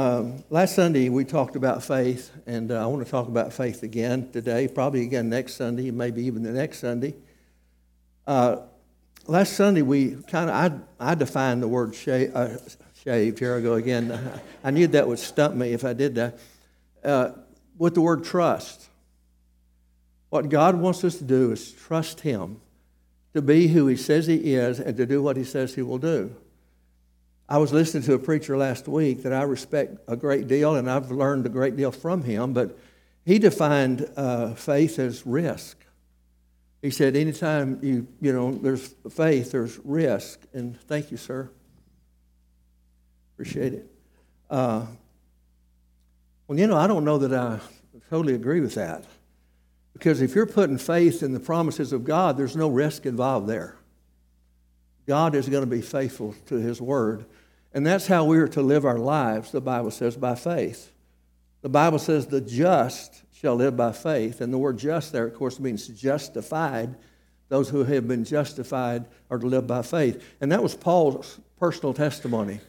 Um, last Sunday we talked about faith, and uh, I want to talk about faith again today, probably again next Sunday, maybe even the next Sunday. Uh, last Sunday we kind of I, I defined the word shave, uh, shaved. Here I go again. I knew that would stump me if I did that. Uh, with the word trust, what God wants us to do is trust Him to be who He says He is and to do what He says He will do. I was listening to a preacher last week that I respect a great deal, and I've learned a great deal from him, but he defined uh, faith as risk. He said, anytime you, you know, there's faith, there's risk. And thank you, sir. Appreciate it. Uh, well, you know, I don't know that I totally agree with that. Because if you're putting faith in the promises of God, there's no risk involved there. God is going to be faithful to his word. And that's how we are to live our lives, the Bible says, by faith. The Bible says the just shall live by faith. And the word just there, of course, means justified. Those who have been justified are to live by faith. And that was Paul's personal testimony.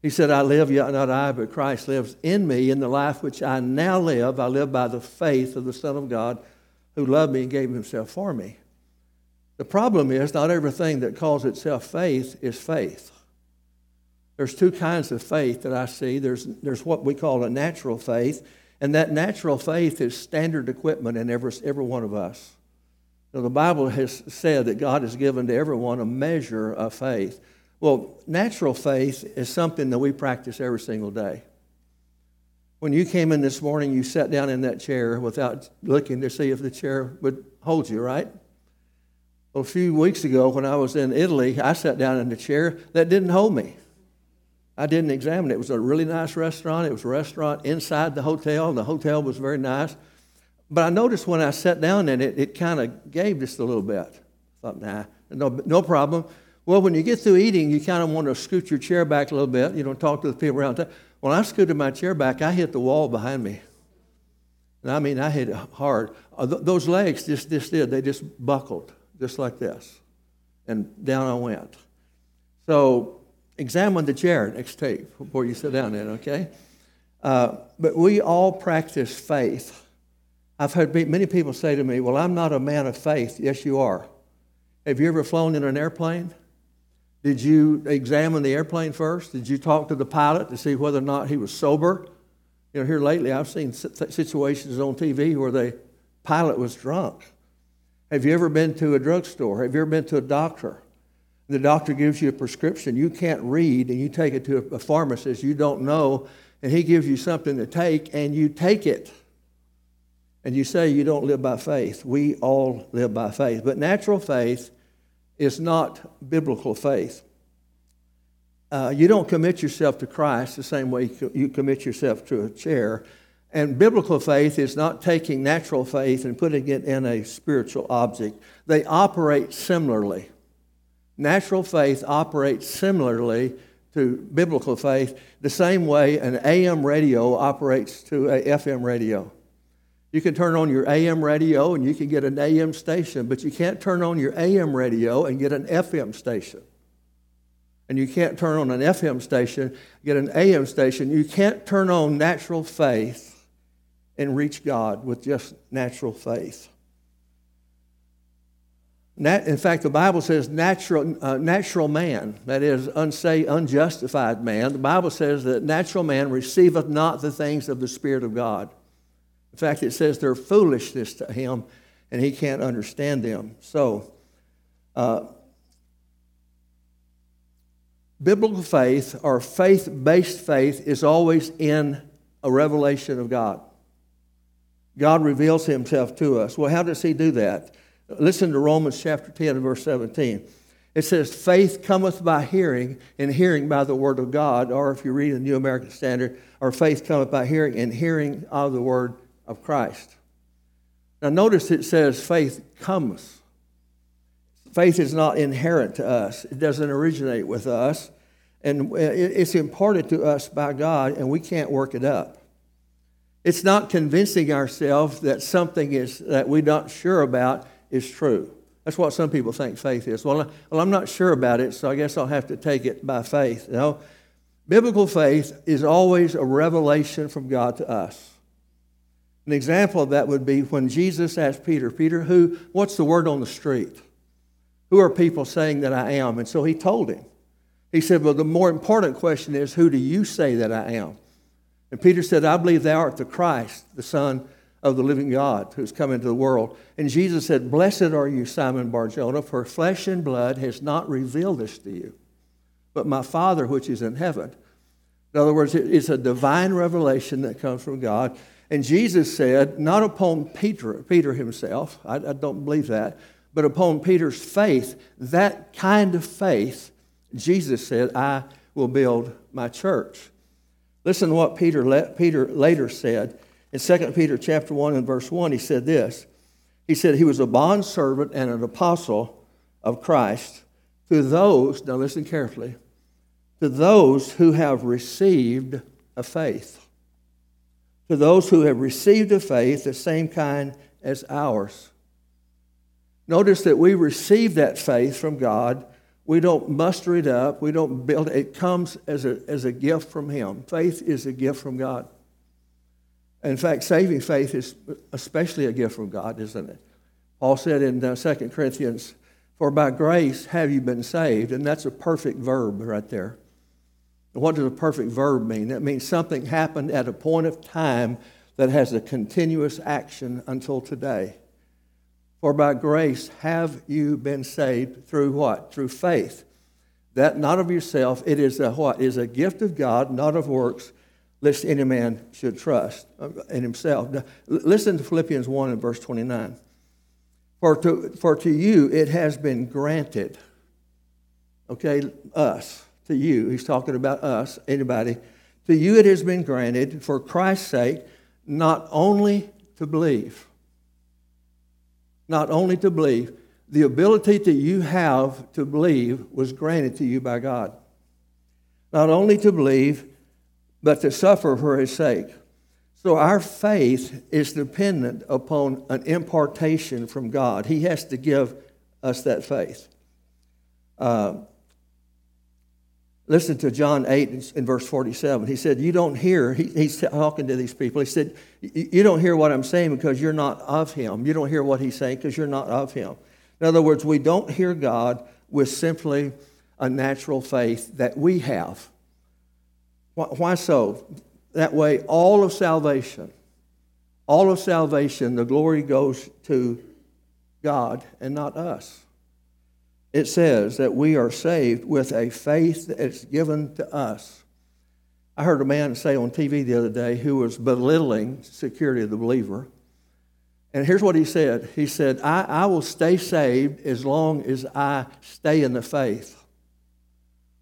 He said, I live, yet not I, but Christ lives in me. In the life which I now live, I live by the faith of the Son of God who loved me and gave himself for me. The problem is, not everything that calls itself faith is faith. There's two kinds of faith that I see. There's, there's what we call a natural faith, and that natural faith is standard equipment in every, every one of us. Now, the Bible has said that God has given to everyone a measure of faith. Well, natural faith is something that we practice every single day. When you came in this morning, you sat down in that chair without looking to see if the chair would hold you, right? Well, a few weeks ago, when I was in Italy, I sat down in the chair that didn't hold me. I didn't examine it. It was a really nice restaurant. It was a restaurant inside the hotel. The hotel was very nice. But I noticed when I sat down in it, it kind of gave just a little bit. I thought, nah, no, no problem. Well, when you get through eating, you kind of want to scoot your chair back a little bit. You know, talk to the people around. When I scooted my chair back, I hit the wall behind me. And I mean, I hit it hard. Uh, those legs just, just did. They just buckled, just like this. And down I went. So examine the chair next tape before you sit down in, okay? Uh, but we all practice faith. I've heard many people say to me, Well, I'm not a man of faith. Yes, you are. Have you ever flown in an airplane? Did you examine the airplane first? Did you talk to the pilot to see whether or not he was sober? You know, here lately I've seen situations on TV where the pilot was drunk. Have you ever been to a drugstore? Have you ever been to a doctor? The doctor gives you a prescription you can't read, and you take it to a pharmacist you don't know, and he gives you something to take, and you take it. And you say you don't live by faith. We all live by faith. But natural faith is not biblical faith. Uh, you don't commit yourself to Christ the same way you commit yourself to a chair. And biblical faith is not taking natural faith and putting it in a spiritual object. They operate similarly. Natural faith operates similarly to biblical faith, the same way an AM radio operates to a FM radio. You can turn on your AM radio and you can get an AM station, but you can't turn on your AM radio and get an FM station. And you can't turn on an FM station, get an AM station. You can't turn on natural faith and reach God with just natural faith. In fact, the Bible says natural, uh, natural man, that is, unsay, unjustified man. The Bible says that natural man receiveth not the things of the Spirit of God. In fact, it says they're foolishness to him, and he can't understand them. So, uh, biblical faith or faith based faith is always in a revelation of God. God reveals himself to us. Well, how does he do that? Listen to Romans chapter 10 verse 17. It says, faith cometh by hearing, and hearing by the word of God. Or if you read the New American Standard, or faith cometh by hearing, and hearing of the word of Christ. Now notice it says faith cometh. Faith is not inherent to us. It doesn't originate with us. And uh, it's imparted to us by God, and we can't work it up. It's not convincing ourselves that something is that we're not sure about is true. That's what some people think faith is. Well, I'm not sure about it, so I guess I'll have to take it by faith. You know, Biblical faith is always a revelation from God to us. An example of that would be when Jesus asked Peter, Peter, who, what's the word on the street? Who are people saying that I am? And so he told him. He said, Well, the more important question is, who do you say that I am? And Peter said, I believe thou art the Christ, the Son of the living God who's come into the world. And Jesus said, Blessed are you, Simon Barjona, for flesh and blood has not revealed this to you, but my Father which is in heaven. In other words, it's a divine revelation that comes from God. And Jesus said, not upon Peter, Peter himself, I, I don't believe that, but upon Peter's faith, that kind of faith, Jesus said, I will build my church. Listen to what Peter, Peter later said in 2 Peter chapter 1 and verse 1, he said this. He said he was a bondservant and an apostle of Christ to those, now listen carefully, to those who have received a faith. To those who have received a faith the same kind as ours. Notice that we receive that faith from God. We don't muster it up. We don't build it. It comes as a, as a gift from Him. Faith is a gift from God. In fact, saving faith is especially a gift from God, isn't it? Paul said in uh, 2 Corinthians, For by grace have you been saved. And that's a perfect verb right there. What does a perfect verb mean? That means something happened at a point of time that has a continuous action until today. For by grace have you been saved through what? Through faith. That not of yourself, it is a what? It is a gift of God, not of works, lest any man should trust uh, in himself. Now, listen to Philippians 1 and verse 29. For to, for to you it has been granted, okay, us, to you, he's talking about us, anybody, to you it has been granted for Christ's sake not only to believe, not only to believe, the ability that you have to believe was granted to you by God. Not only to believe, but to suffer for his sake. So our faith is dependent upon an impartation from God. He has to give us that faith. Uh, listen to John 8 in verse 47. He said, You don't hear, he, he's talking to these people. He said, You don't hear what I'm saying because you're not of him. You don't hear what he's saying because you're not of him. In other words, we don't hear God with simply a natural faith that we have. Why so? That way, all of salvation, all of salvation, the glory goes to God and not us. It says that we are saved with a faith that is given to us. I heard a man say on TV the other day who was belittling security of the believer. And here's what he said He said, I, I will stay saved as long as I stay in the faith.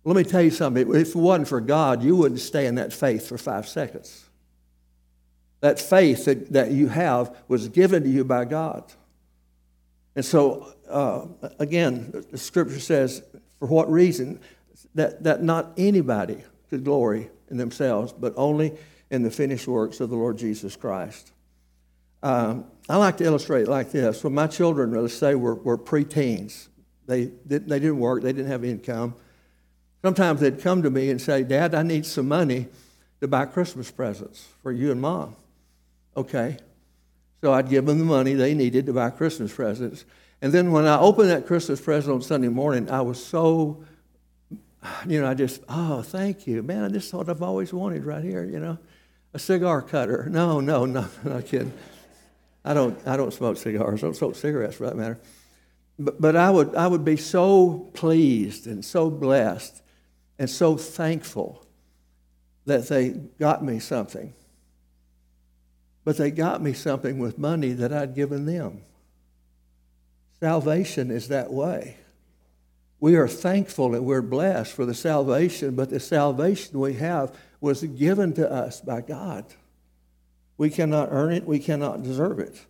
Let me tell you something. If it wasn't for God, you wouldn't stay in that faith for five seconds. That faith that, that you have was given to you by God. And so, uh, again, the scripture says, for what reason? That, that not anybody could glory in themselves, but only in the finished works of the Lord Jesus Christ. Um, I like to illustrate it like this. When my children, let's say, were, were preteens, they, they didn't work, they didn't have income. Sometimes they'd come to me and say, Dad, I need some money to buy Christmas presents for you and mom. Okay. So I'd give them the money they needed to buy Christmas presents. And then when I opened that Christmas present on Sunday morning, I was so, you know, I just, oh, thank you. Man, I just thought I've always wanted right here, you know, a cigar cutter. No, no, no, not kidding. I don't, I don't smoke cigars. I don't smoke cigarettes for that matter. But, but I, would, I would be so pleased and so blessed and so thankful that they got me something. But they got me something with money that I'd given them. Salvation is that way. We are thankful and we're blessed for the salvation, but the salvation we have was given to us by God. We cannot earn it, we cannot deserve it.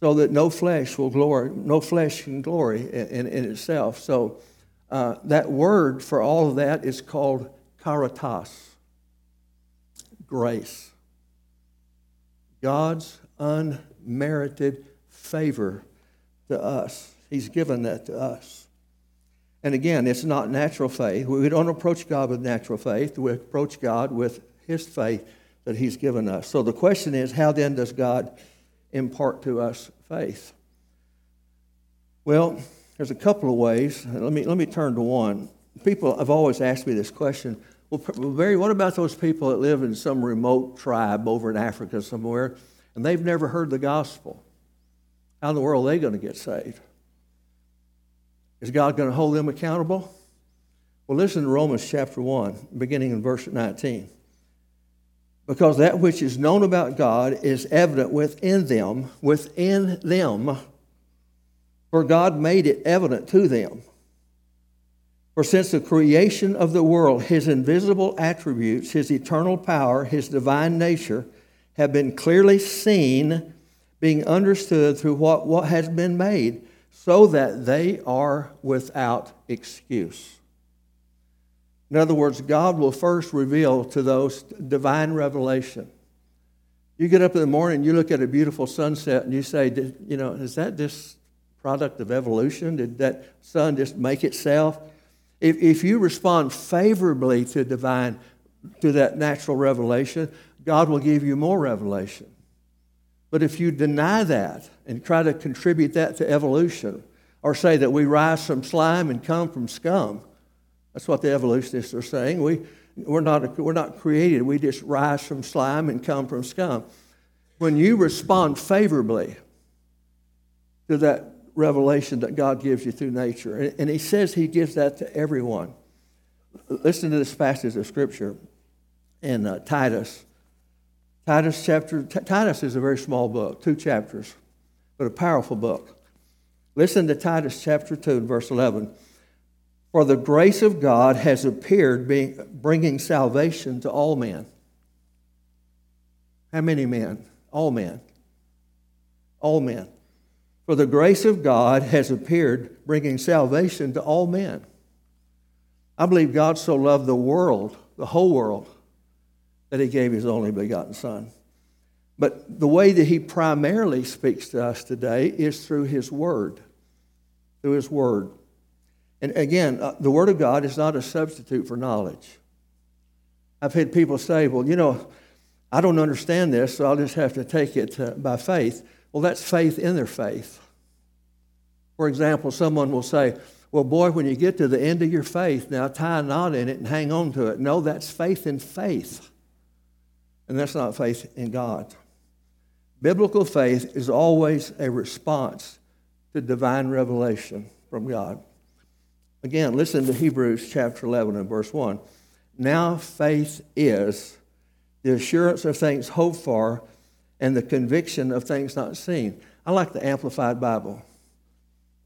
So that no flesh will glory, no flesh can glory in, in, in itself. So uh, that word for all of that is called caritas, grace. God's unmerited favor to us. He's given that to us. And again, it's not natural faith. We don't approach God with natural faith. We approach God with His faith that He's given us. So the question is how then does God impart to us faith? Well, there's a couple of ways. Let me, let me turn to one. People have always asked me this question well, Barry, what about those people that live in some remote tribe over in Africa somewhere and they've never heard the gospel? How in the world are they going to get saved? Is God going to hold them accountable? Well, listen to Romans chapter 1, beginning in verse 19. Because that which is known about God is evident within them, within them, for God made it evident to them. For since the creation of the world, his invisible attributes, his eternal power, his divine nature, have been clearly seen, being understood through what, what has been made so that they are without excuse. In other words, God will first reveal to those divine revelation. You get up in the morning, you look at a beautiful sunset, and you say, you know, is that just product of evolution? Did that sun just make itself? If, if you respond favorably to divine, to that natural revelation, God will give you more revelation. But if you deny that and try to contribute that to evolution, or say that we rise from slime and come from scum, that's what the evolutionists are saying. We, we're, not, we're not created, we just rise from slime and come from scum. When you respond favorably to that revelation that God gives you through nature, and, and He says He gives that to everyone. Listen to this passage of Scripture in uh, Titus Titus chapter Titus is a very small book, two chapters, but a powerful book. Listen to Titus chapter 2 and verse 11. For the grace of God has appeared being, bringing salvation to all men. How many men? All men. All men. For the grace of God has appeared bringing salvation to all men. I believe God so loved the world, the whole world, that he gave his only begotten Son. But the way that he primarily speaks to us today is through his word. Through his word. And again, uh, the word of God is not a substitute for knowledge. I've had people say, well, you know, I don't understand this, so I'll just have to take it uh, by faith. Well, that's faith in their faith. For example, someone will say, well, boy, when you get to the end of your faith, now tie a knot in it and hang on to it. No, that's faith in faith. And that's not faith in God. Biblical faith is always a response to divine revelation from God. Again, listen to Hebrews chapter 11 and verse 1. Now faith is the assurance of things hoped for and the conviction of things not seen. I like the Amplified Bible.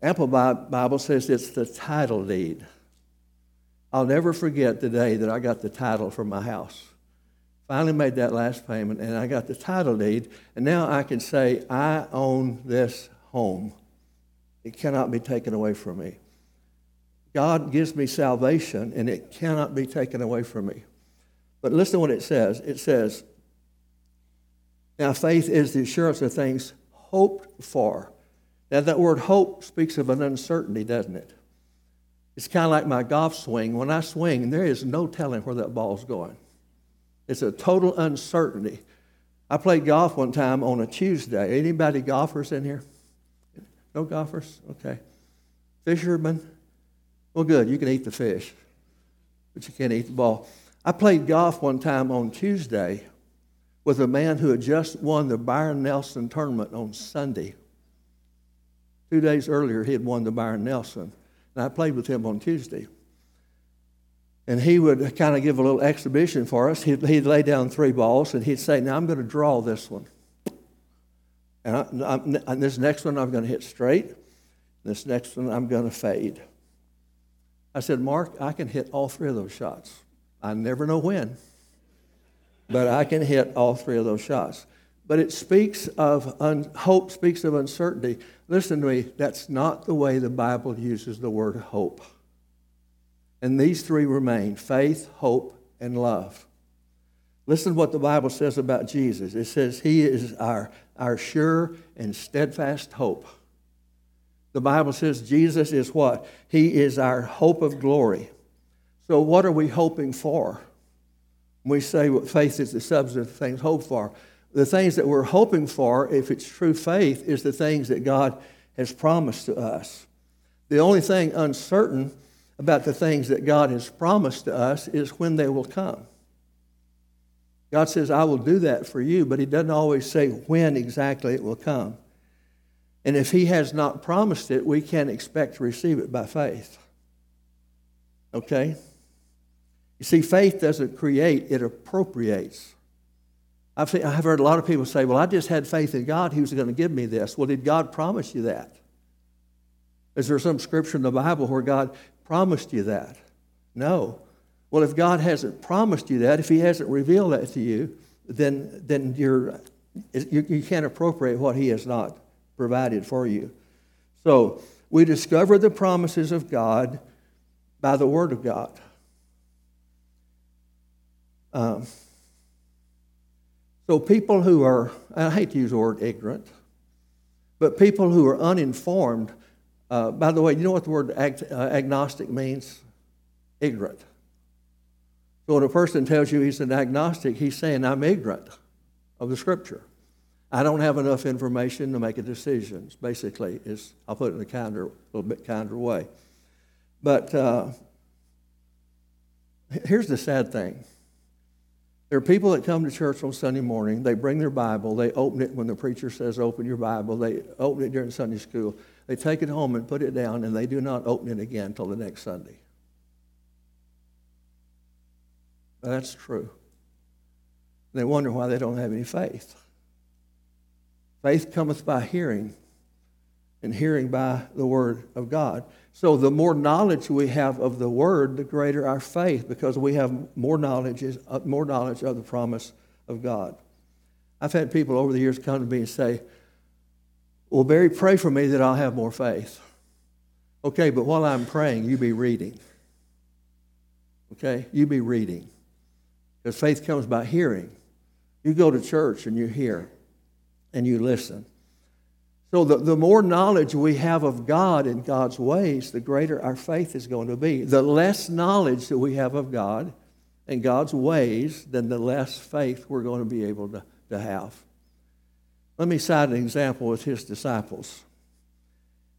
Amplified Bible says it's the title deed. I'll never forget the day that I got the title for my house. Finally made that last payment, and I got the title deed, and now I can say, I own this home. It cannot be taken away from me. God gives me salvation, and it cannot be taken away from me. But listen to what it says. It says, Now faith is the assurance of things hoped for. Now, that word hope speaks of an uncertainty, doesn't it? It's kind of like my golf swing. When I swing, there is no telling where that ball's going. It's a total uncertainty. I played golf one time on a Tuesday. Anybody golfers in here? No golfers? Okay. Fishermen? Well, good. You can eat the fish, but you can't eat the ball. I played golf one time on Tuesday with a man who had just won the Byron Nelson tournament on Sunday. Two days earlier, he had won the Byron Nelson, and I played with him on Tuesday. And he would kind of give a little exhibition for us. He'd, he'd lay down three balls and he'd say, Now I'm going to draw this one. And, I, and this next one I'm going to hit straight. This next one I'm going to fade. I said, Mark, I can hit all three of those shots. I never know when, but I can hit all three of those shots. But it speaks of un- hope, speaks of uncertainty. Listen to me, that's not the way the Bible uses the word hope. And these three remain faith, hope, and love. Listen to what the Bible says about Jesus. It says he is our, our sure and steadfast hope. The Bible says Jesus is what? He is our hope of glory. So, what are we hoping for? We say what faith is the substance of things hoped for. The things that we're hoping for, if it's true faith, is the things that God has promised to us. The only thing uncertain about the things that God has promised to us is when they will come. God says, I will do that for you, but He doesn't always say when exactly it will come. And if He has not promised it, we can't expect to receive it by faith. Okay? You see, faith doesn't create, it appropriates. I've, seen, I've heard a lot of people say, Well, I just had faith in God, He was going to give me this. Well, did God promise you that? Is there some scripture in the Bible where God promised you that? No. Well, if God hasn't promised you that, if He hasn't revealed that to you, then, then you're, you, you can't appropriate what He has not provided for you. So we discover the promises of God by the Word of God. Um, so people who are, I hate to use the word ignorant, but people who are uninformed, uh, by the way, you know what the word ag- uh, agnostic means? Ignorant. So when a person tells you he's an agnostic, he's saying, I'm ignorant of the scripture. I don't have enough information to make a decision, basically, is, I'll put it in a kinder, a little bit kinder way. But uh, here's the sad thing. There are people that come to church on Sunday morning, they bring their Bible, they open it when the preacher says, Open your Bible, they open it during Sunday school, they take it home and put it down, and they do not open it again until the next Sunday. That's true. They wonder why they don't have any faith. Faith cometh by hearing, and hearing by the Word of God. So the more knowledge we have of the Word, the greater our faith, because we have more knowledge, more knowledge of the promise of God. I've had people over the years come to me and say, Well, Barry, pray for me that I'll have more faith. Okay, but while I'm praying, you be reading. Okay? You be reading. Because faith comes by hearing. You go to church and you hear and you listen. So, the, the more knowledge we have of God and God's ways, the greater our faith is going to be. The less knowledge that we have of God and God's ways, then the less faith we're going to be able to, to have. Let me cite an example with his disciples.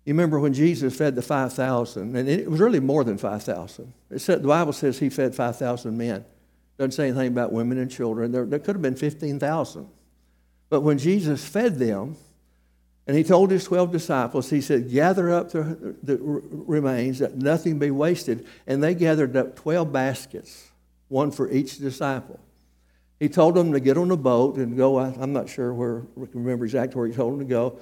You remember when Jesus fed the 5,000, and it was really more than 5,000. The Bible says he fed 5,000 men. Doesn't say anything about women and children. There, there could have been 15,000. But when Jesus fed them, and he told his 12 disciples, he said, Gather up the, the remains, that nothing be wasted. And they gathered up 12 baskets, one for each disciple. He told them to get on a boat and go. I'm not sure where, I can remember exactly where he told them to go.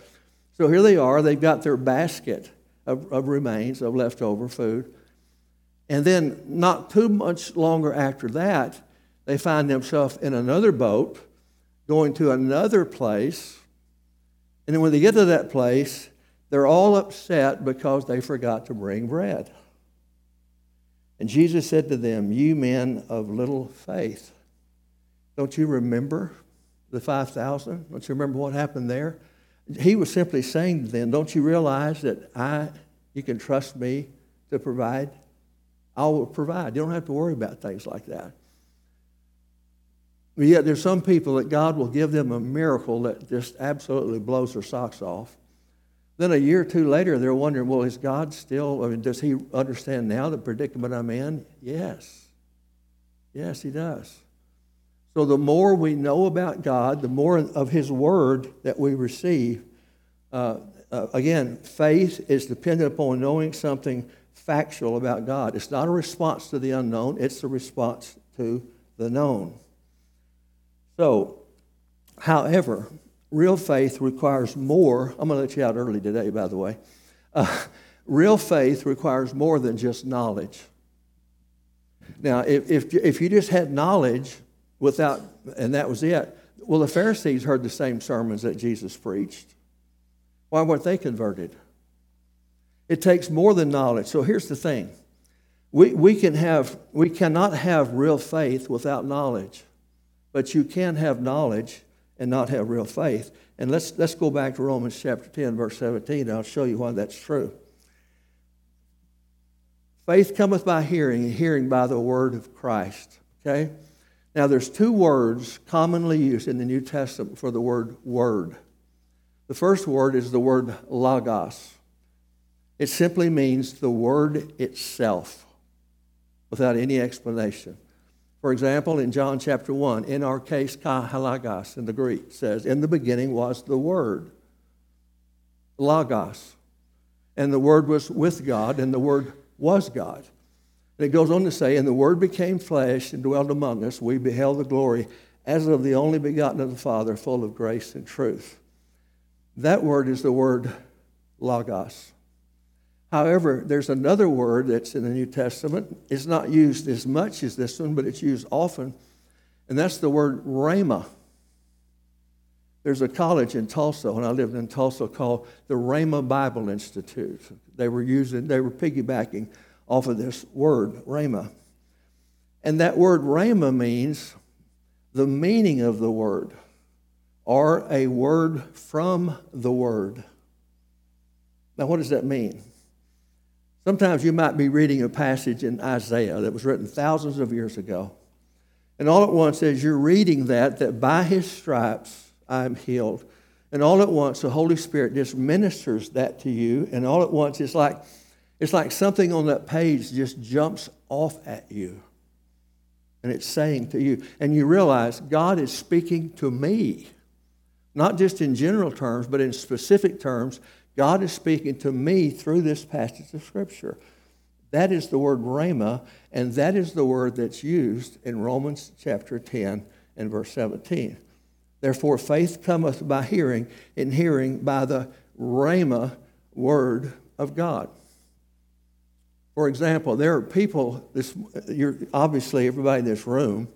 So here they are. They've got their basket of, of remains, of leftover food. And then, not too much longer after that, they find themselves in another boat going to another place. And then when they get to that place, they're all upset because they forgot to bring bread. And Jesus said to them, You men of little faith, don't you remember the 5,000? Don't you remember what happened there? He was simply saying to them, Don't you realize that I, you can trust me to provide? I will provide. You don't have to worry about things like that. But yet there's some people that God will give them a miracle that just absolutely blows their socks off. Then a year or two later, they're wondering, well, is God still, I mean, does he understand now the predicament I'm in? Yes. Yes, he does. So the more we know about God, the more of his word that we receive. Uh, uh, again, faith is dependent upon knowing something factual about God. It's not a response to the unknown, it's a response to the known. So, however, real faith requires more. I'm going to let you out early today, by the way. Uh, real faith requires more than just knowledge. Now, if, if, if you just had knowledge without, and that was it, well, the Pharisees heard the same sermons that Jesus preached. Why weren't they converted? It takes more than knowledge. So here's the thing we, we, can have, we cannot have real faith without knowledge. But you can have knowledge and not have real faith. And let's, let's go back to Romans chapter 10, verse 17, and I'll show you why that's true. Faith cometh by hearing, and hearing by the word of Christ. Okay? Now, there's two words commonly used in the New Testament for the word word. The first word is the word logos. It simply means the word itself without any explanation. For example, in John chapter 1, en arche, en ho logos in the Greek says, In the beginning was the Word, logos. And the Word was with God, and the Word was God. And it goes on to say, And the Word became flesh and dwelt among us. We beheld the glory as of the only begotten of the Father, full of grace and truth. That word is the word logos. However, there's another word that's in the New Testament. It's not used as much as this one, but it's used often, and that's the word rhema. There's a college in Tulsa when I lived in Tulsa called the Rhema Bible Institute. They were using, they were piggybacking off of this word, rhema. And that word rhema means the meaning of the word or a word from the word. Now, what does that mean? Sometimes you might be reading a passage in Isaiah that was written thousands of years ago. And all at once, as you're reading that, that by his stripes I am healed. And all at once, the Holy Spirit just ministers that to you. And all at once, it's like, it's like something on that page just jumps off at you. And it's saying to you. And you realize God is speaking to me, not just in general terms, but in specific terms. God is speaking to me through this passage of Scripture. That is the word rhema, and that is the word that's used in Romans chapter 10 and verse 17. Therefore, faith cometh by hearing, and hearing by the rhema word of God. For example, there are people, this, you're, obviously everybody in this room,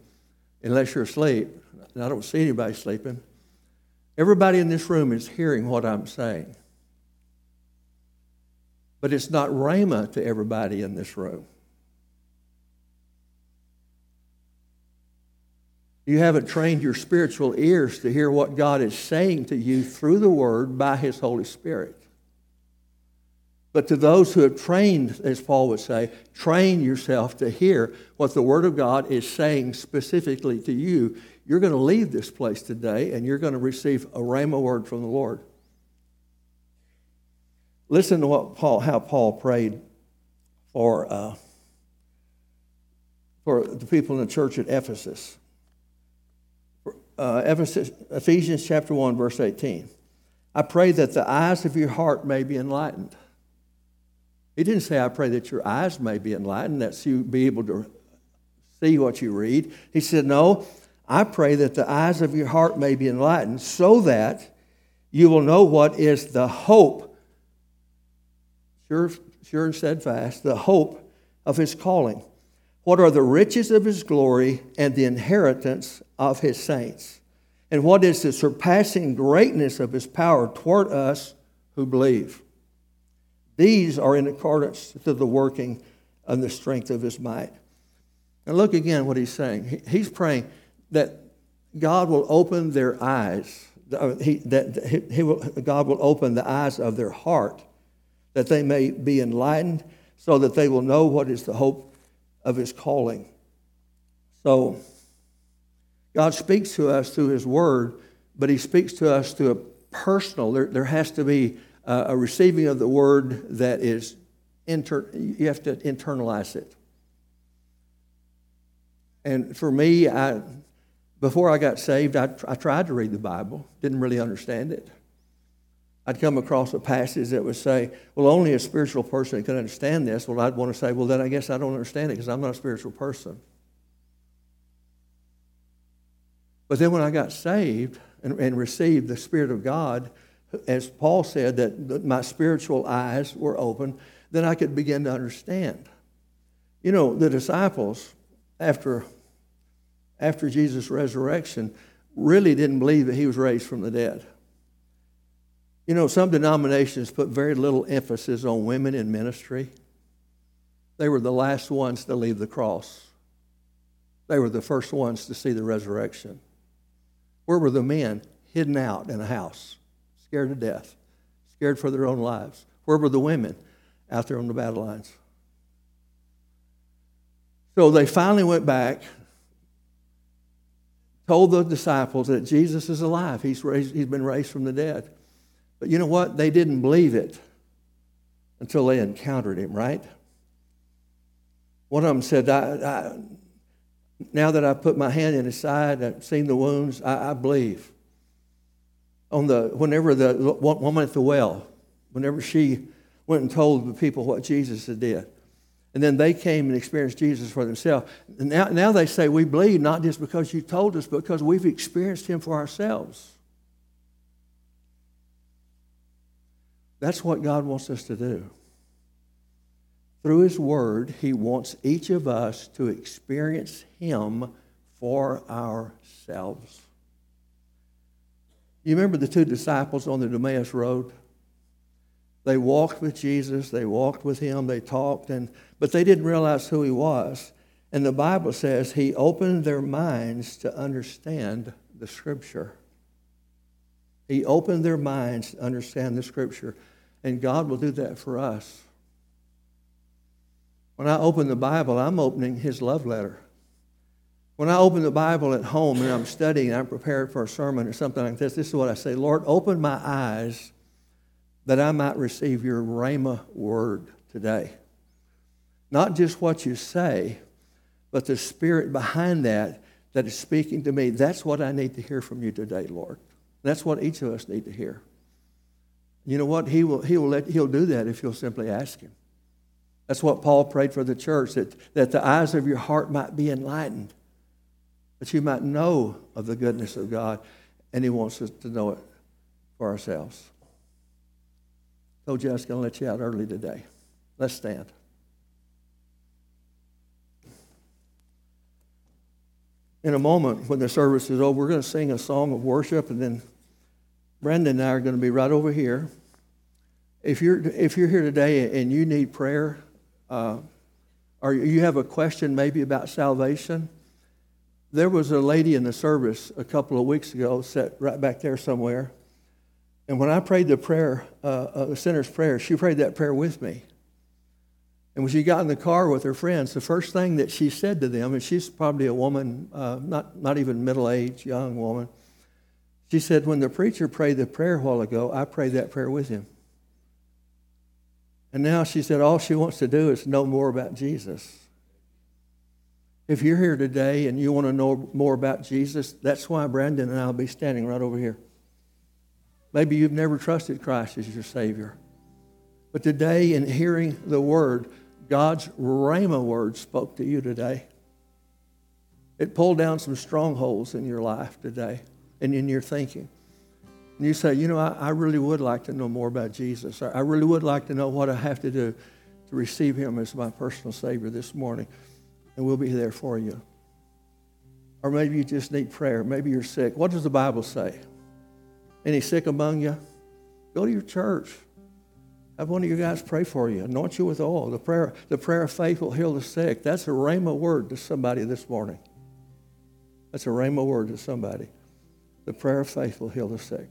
unless you're asleep, and I don't see anybody sleeping, everybody in this room is hearing what I'm saying. But it's not rhema to everybody in this room. You haven't trained your spiritual ears to hear what God is saying to you through the Word by His Holy Spirit. But to those who have trained, as Paul would say, train yourself to hear what the Word of God is saying specifically to you. You're going to leave this place today and you're going to receive a rhema word from the Lord. Listen to what Paul, how Paul prayed for, uh, for the people in the church at Ephesus. Uh, Ephesus. Ephesians chapter 1, verse 18. I pray that the eyes of your heart may be enlightened. He didn't say, I pray that your eyes may be enlightened, that you be able to see what you read. He said, No, I pray that the eyes of your heart may be enlightened so that you will know what is the hope sure, sure and steadfast, the hope of his calling. What are the riches of his glory and the inheritance of his saints? And what is the surpassing greatness of his power toward us who believe? These are in accordance to the working and the strength of his might. And look again what he's saying. He's praying that God will open their eyes, uh, that God will open the eyes of their heart that they may be enlightened, so that they will know what is the hope of his calling. So, God speaks to us through his word, but he speaks to us through a personal, there, there has to be a, a receiving of the word that is, inter, you have to internalize it. And for me, I, before I got saved, I, I tried to read the Bible, didn't really understand it. I'd come across a passage that would say, well, only a spiritual person can understand this. Well, I'd want to say, well, then I guess I don't understand it because I'm not a spiritual person. But then when I got saved and, and received the Spirit of God, as Paul said, that my spiritual eyes were open, then I could begin to understand. You know, the disciples, after, after Jesus' resurrection, really didn't believe that he was raised from the dead. You know, some denominations put very little emphasis on women in ministry. They were the last ones to leave the cross, they were the first ones to see the resurrection. Where were the men? Hidden out in a house, scared to death, scared for their own lives. Where were the women? Out there on the battle lines. So they finally went back, told the disciples that Jesus is alive. He's, raised, he's been raised from the dead. But you know what? They didn't believe it until they encountered him, right? One of them said, I, I, now that I've put my hand in his side, I've seen the wounds, I, I believe. On the, whenever the woman at the well, whenever she went and told the people what Jesus had did, and then they came and experienced Jesus for themselves. Now, now they say, We believe not just because you told us, but because we've experienced him for ourselves. That's what God wants us to do. Through His Word, He wants each of us to experience Him for ourselves. You remember the two disciples on the Emmaus Road? They walked with Jesus, they walked with Him, they talked, and, but they didn't realize who He was. And the Bible says He opened their minds to understand the Scripture. He opened their minds to understand the Scripture. And God will do that for us. When I open the Bible, I'm opening His love letter. When I open the Bible at home and I'm studying, I'm prepared for a sermon or something like this, this is what I say Lord, open my eyes that I might receive your Rhema word today. Not just what you say, but the spirit behind that that is speaking to me. That's what I need to hear from you today, Lord. That's what each of us need to hear. You know what? He will, he will let, he'll do that if you'll simply ask him. That's what Paul prayed for the church, that, that the eyes of your heart might be enlightened, that you might know of the goodness of God, and he wants us to know it for ourselves. Told you I was going to let you out early today. Let's stand. In a moment, when the service is over, we're going to sing a song of worship, and then Brandon and I are going to be right over here. If you're, if you're here today and you need prayer, uh, or you have a question maybe about salvation, there was a lady in the service a couple of weeks ago, sat right back there somewhere. And when I prayed the prayer, uh, uh, the sinner's prayer, she prayed that prayer with me. And when she got in the car with her friends, the first thing that she said to them, and she's probably a woman, uh, not, not even middle aged, young woman, she said, When the preacher prayed the prayer a while ago, I prayed that prayer with him. And now she said, All she wants to do is know more about Jesus. If you're here today and you want to know more about Jesus, that's why Brandon and I will be standing right over here. Maybe you've never trusted Christ as your Savior. But today, in hearing the Word, God's Rhema Word spoke to you today. It pulled down some strongholds in your life today and in your thinking. And you say, you know, I, I really would like to know more about Jesus. I, I really would like to know what I have to do to receive him as my personal Savior this morning. And we'll be there for you. Or maybe you just need prayer. Maybe you're sick. What does the Bible say? Any sick among you? Go to your church. Have one of you guys pray for you. Anoint you with oil. The prayer, the prayer of faith will heal the sick. That's a rhema word to somebody this morning. That's a rhema word to somebody. The prayer of faith will heal the sick.